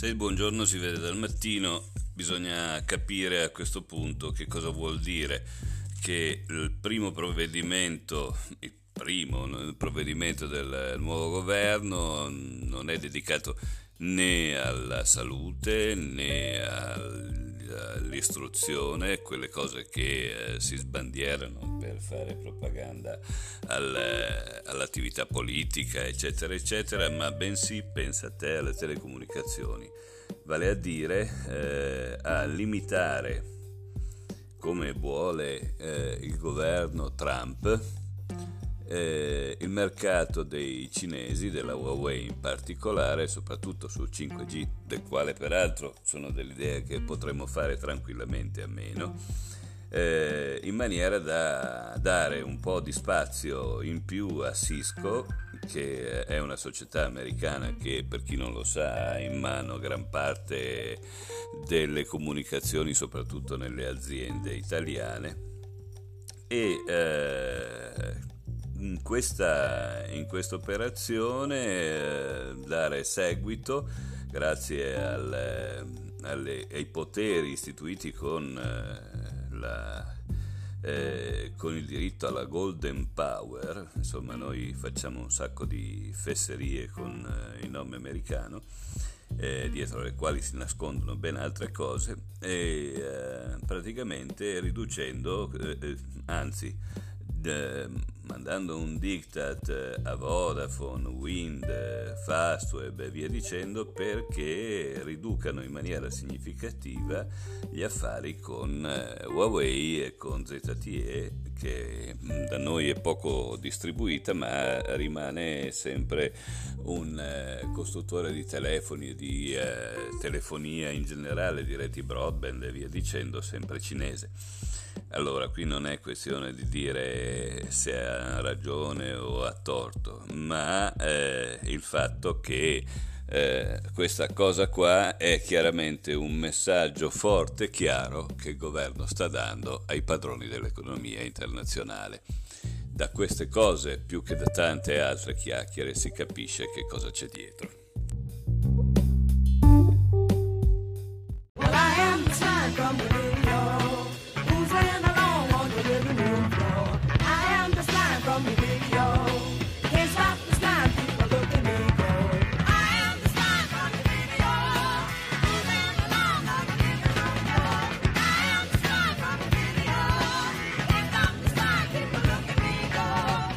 Se il buongiorno si vede dal mattino, bisogna capire a questo punto che cosa vuol dire che il primo provvedimento, il primo provvedimento del nuovo governo non è dedicato né alla salute né all'istruzione, quelle cose che eh, si sbandierano per fare propaganda al, all'attività politica, eccetera, eccetera, ma bensì, pensa a te, alle telecomunicazioni, vale a dire eh, a limitare, come vuole eh, il governo Trump, eh, il mercato dei cinesi, della Huawei in particolare, soprattutto sul 5G, del quale peraltro sono dell'idea che potremmo fare tranquillamente a meno, eh, in maniera da dare un po' di spazio in più a Cisco, che è una società americana che per chi non lo sa ha in mano gran parte delle comunicazioni, soprattutto nelle aziende italiane. E eh, questa, in questa operazione eh, dare seguito grazie al, alle, ai poteri istituiti con, eh, la, eh, con, il diritto alla golden power, insomma noi facciamo un sacco di fesserie con eh, il nome americano, eh, dietro le quali si nascondono ben altre cose, e eh, praticamente riducendo, anzi, mandando un diktat eh, a Vodafone, Wind, Fastweb e via dicendo perché riducano in maniera significativa gli affari con eh, Huawei e con ZTE che mm, da noi è poco distribuita ma rimane sempre un eh, costruttore di telefoni e di eh, telefonia in generale, di reti broadband e via dicendo, sempre cinese. Allora, qui non è questione di dire se ha ragione o ha torto, ma eh, il fatto che eh, questa cosa qua è chiaramente un messaggio forte e chiaro che il governo sta dando ai padroni dell'economia internazionale. Da queste cose, più che da tante altre chiacchiere, si capisce che cosa c'è dietro.